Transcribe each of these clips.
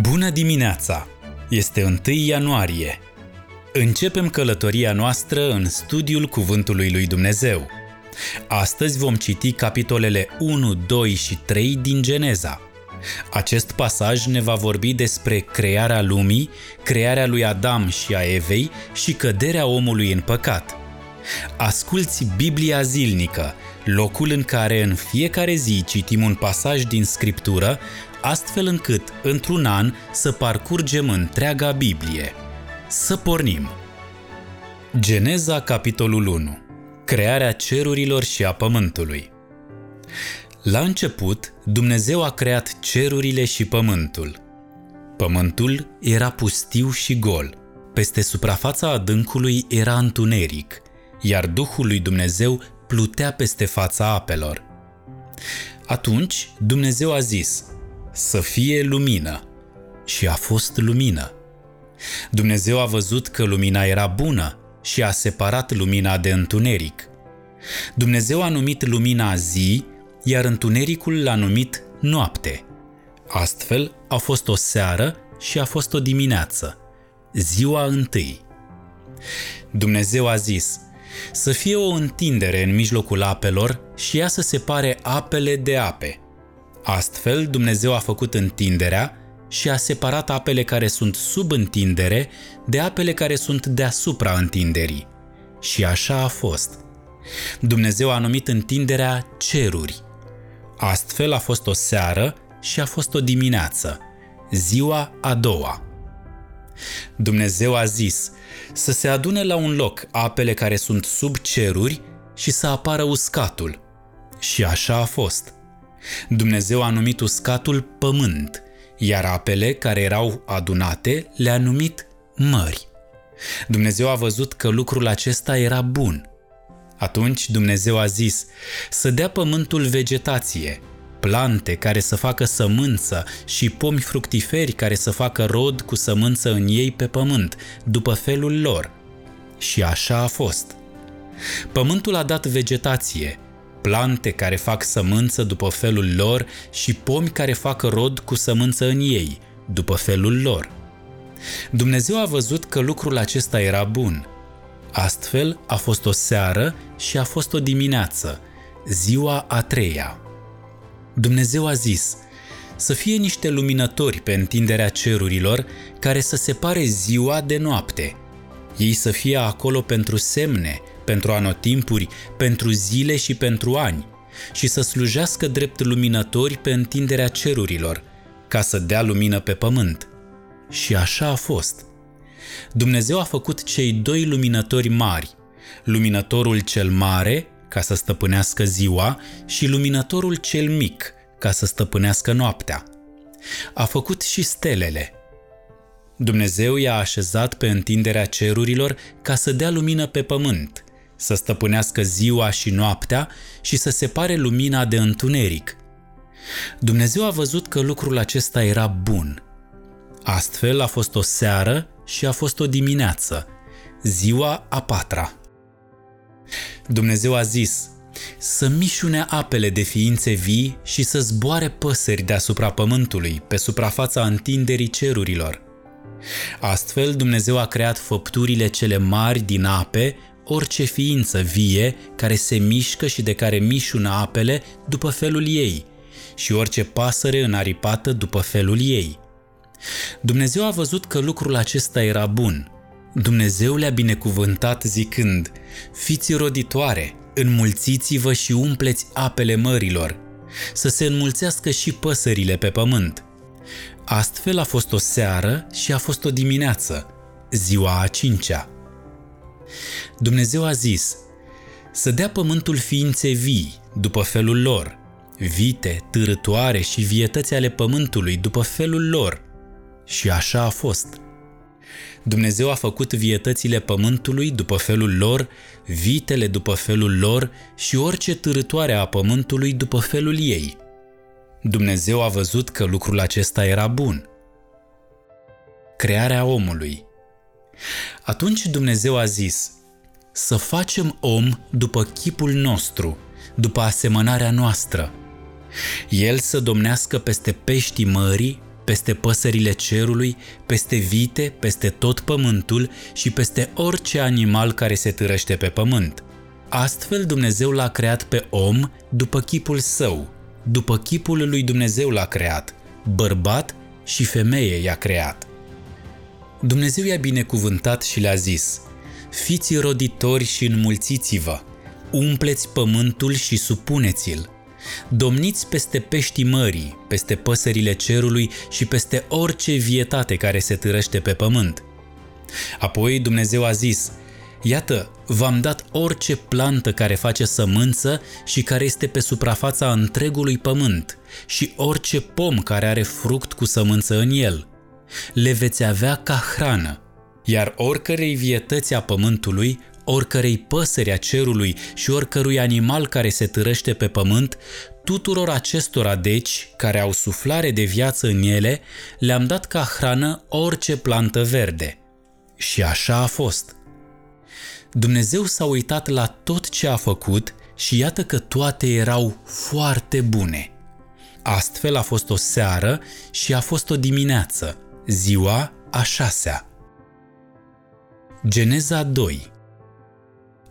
Bună dimineața! Este 1 ianuarie. Începem călătoria noastră în studiul Cuvântului lui Dumnezeu. Astăzi vom citi capitolele 1, 2 și 3 din Geneza. Acest pasaj ne va vorbi despre crearea lumii, crearea lui Adam și a Evei și căderea omului în păcat. Asculți Biblia zilnică, locul în care în fiecare zi citim un pasaj din Scriptură, astfel încât, într-un an, să parcurgem întreaga Biblie. Să pornim! Geneza, capitolul 1 Crearea cerurilor și a pământului La început, Dumnezeu a creat cerurile și pământul. Pământul era pustiu și gol. Peste suprafața adâncului era întuneric, iar Duhul lui Dumnezeu plutea peste fața apelor. Atunci Dumnezeu a zis, să fie lumină. Și a fost lumină. Dumnezeu a văzut că lumina era bună și a separat lumina de întuneric. Dumnezeu a numit lumina zi, iar întunericul l-a numit noapte. Astfel a fost o seară și a fost o dimineață, ziua întâi. Dumnezeu a zis, să fie o întindere în mijlocul apelor și ea să separe apele de ape. Astfel, Dumnezeu a făcut întinderea și a separat apele care sunt sub întindere de apele care sunt deasupra întinderii. Și așa a fost. Dumnezeu a numit întinderea ceruri. Astfel a fost o seară și a fost o dimineață, ziua a doua. Dumnezeu a zis să se adune la un loc apele care sunt sub ceruri și să apară uscatul. Și așa a fost. Dumnezeu a numit uscatul pământ, iar apele care erau adunate le-a numit mări. Dumnezeu a văzut că lucrul acesta era bun. Atunci Dumnezeu a zis să dea pământul vegetație, plante care să facă sămânță și pomi fructiferi care să facă rod cu sămânță în ei pe pământ, după felul lor. Și așa a fost. Pământul a dat vegetație, plante care fac sămânță după felul lor și pomi care fac rod cu sămânță în ei, după felul lor. Dumnezeu a văzut că lucrul acesta era bun. Astfel a fost o seară și a fost o dimineață, ziua a treia. Dumnezeu a zis, să fie niște luminători pe întinderea cerurilor care să separe ziua de noapte. Ei să fie acolo pentru semne, pentru anotimpuri, pentru zile și pentru ani, și să slujească drept luminători pe întinderea cerurilor, ca să dea lumină pe pământ. Și așa a fost. Dumnezeu a făcut cei doi luminători mari, luminătorul cel mare, ca să stăpânească ziua, și luminătorul cel mic, ca să stăpânească noaptea. A făcut și stelele. Dumnezeu i-a așezat pe întinderea cerurilor ca să dea lumină pe pământ – să stăpânească ziua și noaptea și să separe lumina de întuneric. Dumnezeu a văzut că lucrul acesta era bun. Astfel a fost o seară și a fost o dimineață, ziua a patra. Dumnezeu a zis, să mișune apele de ființe vii și să zboare păsări deasupra pământului, pe suprafața întinderii cerurilor. Astfel, Dumnezeu a creat făpturile cele mari din ape, orice ființă vie care se mișcă și de care mișună apele după felul ei și orice pasăre înaripată după felul ei. Dumnezeu a văzut că lucrul acesta era bun. Dumnezeu le-a binecuvântat zicând, Fiți roditoare, înmulțiți-vă și umpleți apele mărilor, să se înmulțească și păsările pe pământ. Astfel a fost o seară și a fost o dimineață, ziua a cincea. Dumnezeu a zis să dea pământul ființe vii după felul lor, vite, târătoare și vietăți ale pământului după felul lor. Și așa a fost. Dumnezeu a făcut vietățile pământului după felul lor, vitele după felul lor și orice târătoare a pământului după felul ei. Dumnezeu a văzut că lucrul acesta era bun. Crearea omului atunci Dumnezeu a zis, să facem om după chipul nostru, după asemănarea noastră. El să domnească peste peștii mării, peste păsările cerului, peste vite, peste tot pământul și peste orice animal care se târăște pe pământ. Astfel Dumnezeu l-a creat pe om după chipul său, după chipul lui Dumnezeu l-a creat, bărbat și femeie i-a creat. Dumnezeu i-a binecuvântat și le-a zis, Fiți roditori și înmulțiți-vă, umpleți pământul și supuneți-l, Domniți peste peștii mării, peste păsările cerului și peste orice vietate care se târăște pe pământ. Apoi Dumnezeu a zis, Iată, v-am dat orice plantă care face sămânță și care este pe suprafața întregului pământ și orice pom care are fruct cu sămânță în el. Le veți avea ca hrană, iar oricărei vietăți a pământului oricărei păsări a cerului și oricărui animal care se târăște pe pământ, tuturor acestora deci, care au suflare de viață în ele, le-am dat ca hrană orice plantă verde. Și așa a fost. Dumnezeu s-a uitat la tot ce a făcut și iată că toate erau foarte bune. Astfel a fost o seară și a fost o dimineață, ziua a șasea. Geneza 2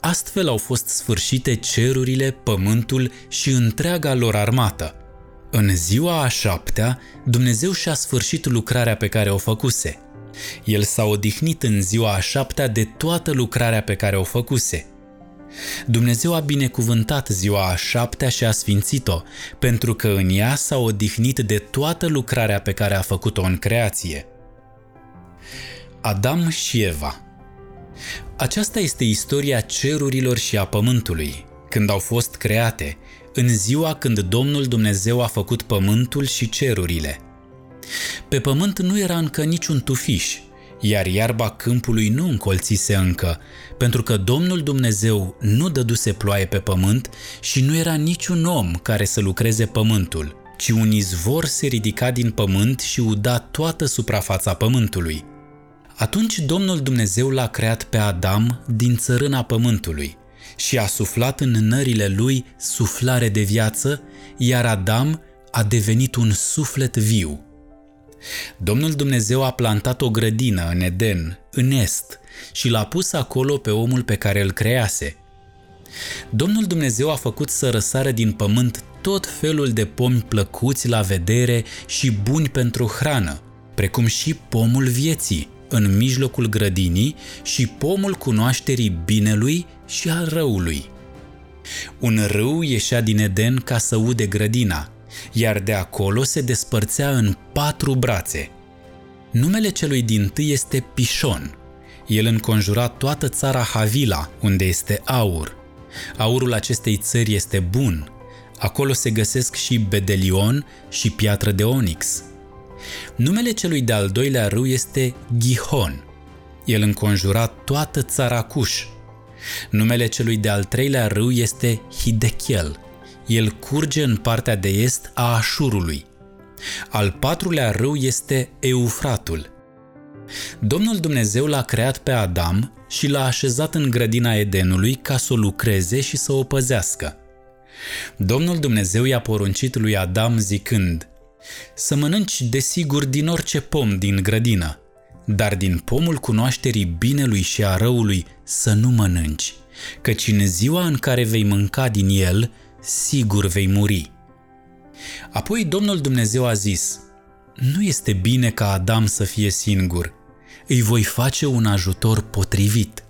Astfel au fost sfârșite cerurile, pământul și întreaga lor armată. În ziua a șaptea, Dumnezeu și-a sfârșit lucrarea pe care o făcuse. El s-a odihnit în ziua a șaptea de toată lucrarea pe care o făcuse. Dumnezeu a binecuvântat ziua a șaptea și a sfințit-o, pentru că în ea s-a odihnit de toată lucrarea pe care a făcut-o în creație. Adam și Eva aceasta este istoria cerurilor și a pământului, când au fost create, în ziua când Domnul Dumnezeu a făcut pământul și cerurile. Pe pământ nu era încă niciun tufiș, iar iarba câmpului nu încolțise încă, pentru că Domnul Dumnezeu nu dăduse ploaie pe pământ și nu era niciun om care să lucreze pământul, ci un izvor se ridica din pământ și uda toată suprafața pământului. Atunci Domnul Dumnezeu l-a creat pe Adam din țărâna pământului și a suflat în nările lui suflare de viață, iar Adam a devenit un suflet viu. Domnul Dumnezeu a plantat o grădină în Eden, în Est, și l-a pus acolo pe omul pe care îl crease. Domnul Dumnezeu a făcut să răsară din pământ tot felul de pomi plăcuți la vedere și buni pentru hrană, precum și pomul vieții, în mijlocul grădinii și pomul cunoașterii binelui și al răului. Un râu ieșea din Eden ca să ude grădina, iar de acolo se despărțea în patru brațe. Numele celui din tâi este Pișon. El înconjura toată țara Havila, unde este aur. Aurul acestei țări este bun. Acolo se găsesc și bedelion și piatră de onix. Numele celui de-al doilea râu este Gihon. El înconjura toată țara Cuș. Numele celui de-al treilea râu este Hidechel. El curge în partea de est a Așurului. Al patrulea râu este Eufratul. Domnul Dumnezeu l-a creat pe Adam și l-a așezat în grădina Edenului ca să o lucreze și să o păzească. Domnul Dumnezeu i-a poruncit lui Adam zicând, să mănânci desigur din orice pom din grădină, dar din pomul cunoașterii binelui și a răului să nu mănânci, căci în ziua în care vei mânca din el, sigur vei muri. Apoi Domnul Dumnezeu a zis, nu este bine ca Adam să fie singur, îi voi face un ajutor potrivit.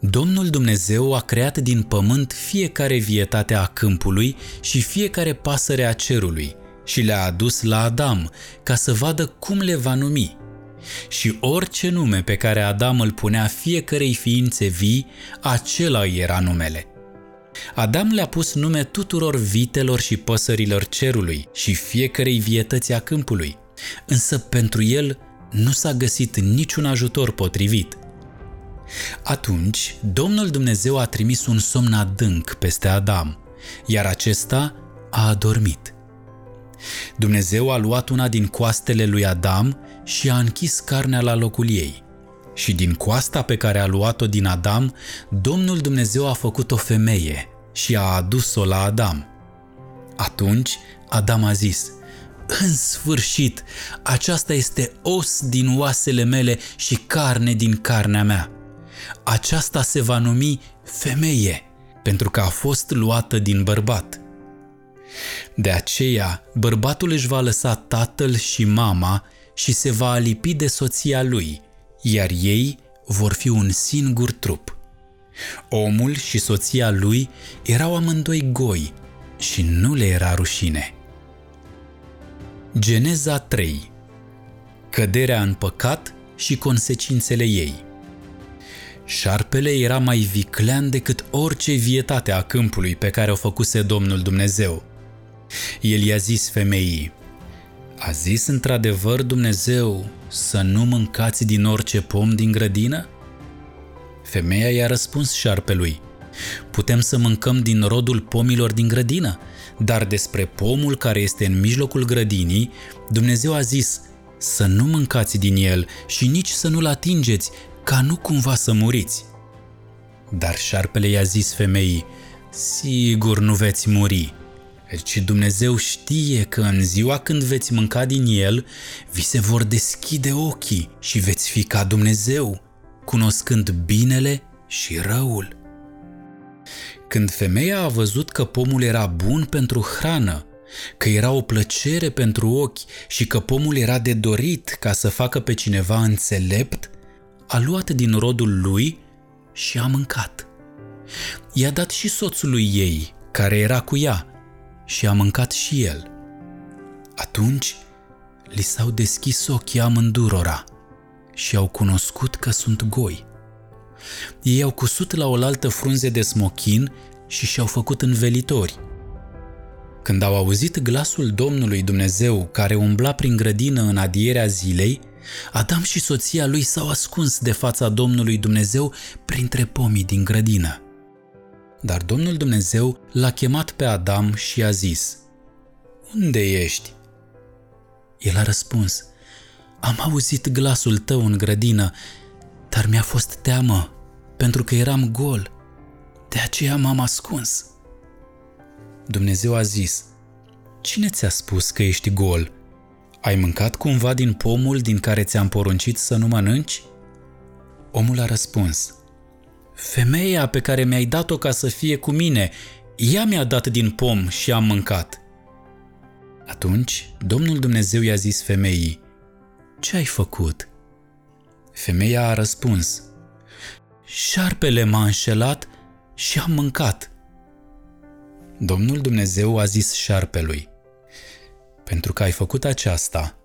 Domnul Dumnezeu a creat din pământ fiecare vietate a câmpului și fiecare pasăre a cerului – și le-a adus la Adam ca să vadă cum le va numi. Și orice nume pe care Adam îl punea fiecărei ființe vii, acela era numele. Adam le-a pus nume tuturor vitelor și păsărilor cerului și fiecărei vietăți a câmpului, însă pentru el nu s-a găsit niciun ajutor potrivit. Atunci, Domnul Dumnezeu a trimis un somn adânc peste Adam, iar acesta a adormit. Dumnezeu a luat una din coastele lui Adam și a închis carnea la locul ei. Și din coasta pe care a luat-o din Adam, Domnul Dumnezeu a făcut o femeie și a adus-o la Adam. Atunci Adam a zis, În sfârșit, aceasta este os din oasele mele și carne din carnea mea. Aceasta se va numi femeie, pentru că a fost luată din bărbat. De aceea, bărbatul își va lăsa tatăl și mama și se va alipi de soția lui, iar ei vor fi un singur trup. Omul și soția lui erau amândoi goi și nu le era rușine. Geneza 3 Căderea în păcat și consecințele ei Șarpele era mai viclean decât orice vietate a câmpului pe care o făcuse Domnul Dumnezeu. El i-a zis femeii, A zis într-adevăr Dumnezeu să nu mâncați din orice pom din grădină? Femeia i-a răspuns șarpelui, Putem să mâncăm din rodul pomilor din grădină, dar despre pomul care este în mijlocul grădinii, Dumnezeu a zis să nu mâncați din el și nici să nu-l atingeți, ca nu cumva să muriți. Dar șarpele i-a zis femeii, sigur nu veți muri, ci Dumnezeu știe că în ziua când veți mânca din el, vi se vor deschide ochii și veți fi ca Dumnezeu, cunoscând binele și răul. Când femeia a văzut că pomul era bun pentru hrană, că era o plăcere pentru ochi și că pomul era de dorit ca să facă pe cineva înțelept, a luat din rodul lui și a mâncat. I-a dat și soțului ei, care era cu ea, și a mâncat și el. Atunci li s-au deschis ochii amândurora și au cunoscut că sunt goi. Ei au cusut la oaltă frunze de smochin și și-au făcut învelitori. Când au auzit glasul Domnului Dumnezeu care umbla prin grădină în adierea zilei, Adam și soția lui s-au ascuns de fața Domnului Dumnezeu printre pomii din grădină. Dar Domnul Dumnezeu l-a chemat pe Adam și a zis, Unde ești? El a răspuns, Am auzit glasul tău în grădină, dar mi-a fost teamă, pentru că eram gol. De aceea m-am ascuns. Dumnezeu a zis, Cine ți-a spus că ești gol? Ai mâncat cumva din pomul din care ți-am poruncit să nu mănânci? Omul a răspuns, Femeia pe care mi-ai dat-o ca să fie cu mine, ea mi-a dat din pom și am mâncat. Atunci Domnul Dumnezeu i-a zis femeii, Ce ai făcut? Femeia a răspuns, Șarpele m-a înșelat și am mâncat. Domnul Dumnezeu a zis șarpelui, Pentru că ai făcut aceasta,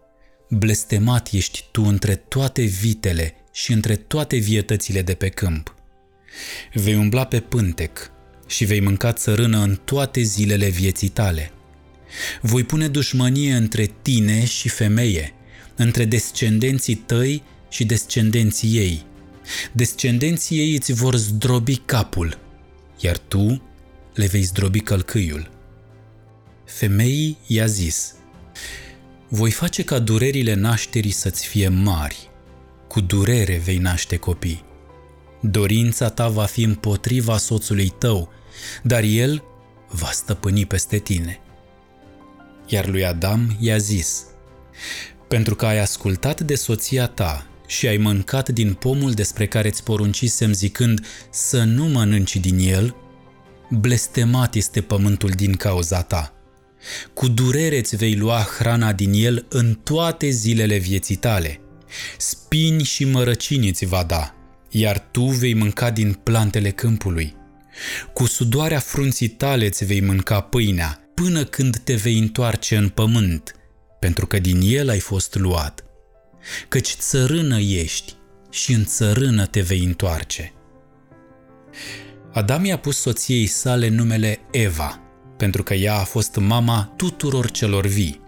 blestemat ești tu între toate vitele și între toate vietățile de pe câmp. Vei umbla pe pântec și vei mânca țărână în toate zilele vieții tale. Voi pune dușmănie între tine și femeie, între descendenții tăi și descendenții ei. Descendenții ei îți vor zdrobi capul, iar tu le vei zdrobi călcâiul. Femeii i-a zis, voi face ca durerile nașterii să-ți fie mari, cu durere vei naște copii. Dorința ta va fi împotriva soțului tău, dar el va stăpâni peste tine. Iar lui Adam i-a zis, pentru că ai ascultat de soția ta și ai mâncat din pomul despre care îți poruncisem zicând să nu mănânci din el, blestemat este pământul din cauza ta. Cu durere îți vei lua hrana din el în toate zilele vieții tale. Spini și mărăcini îți va da, iar tu vei mânca din plantele câmpului. Cu sudoarea frunții tale îți vei mânca pâinea, până când te vei întoarce în pământ, pentru că din el ai fost luat. Căci țărână ești și în țărână te vei întoarce. Adam i-a pus soției sale numele Eva, pentru că ea a fost mama tuturor celor vii.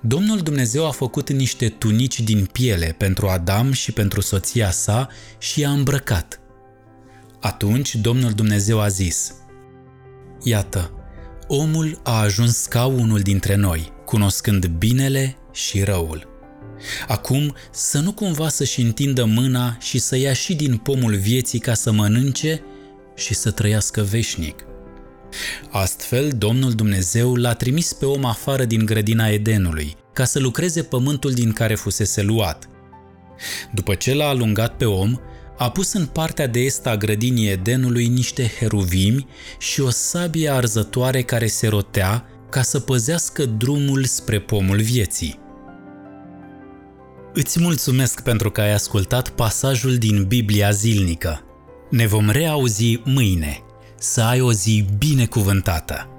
Domnul Dumnezeu a făcut niște tunici din piele pentru Adam și pentru soția sa și i-a îmbrăcat. Atunci Domnul Dumnezeu a zis, Iată, omul a ajuns ca unul dintre noi, cunoscând binele și răul. Acum să nu cumva să-și întindă mâna și să ia și din pomul vieții ca să mănânce și să trăiască veșnic. Astfel, Domnul Dumnezeu l-a trimis pe om afară din grădina Edenului, ca să lucreze pământul din care fusese luat. După ce l-a alungat pe om, a pus în partea de est a grădinii Edenului niște heruvimi și o sabie arzătoare care se rotea ca să păzească drumul spre pomul vieții. Îți mulțumesc pentru că ai ascultat pasajul din Biblia zilnică. Ne vom reauzi mâine. Să ai o zi binecuvântată!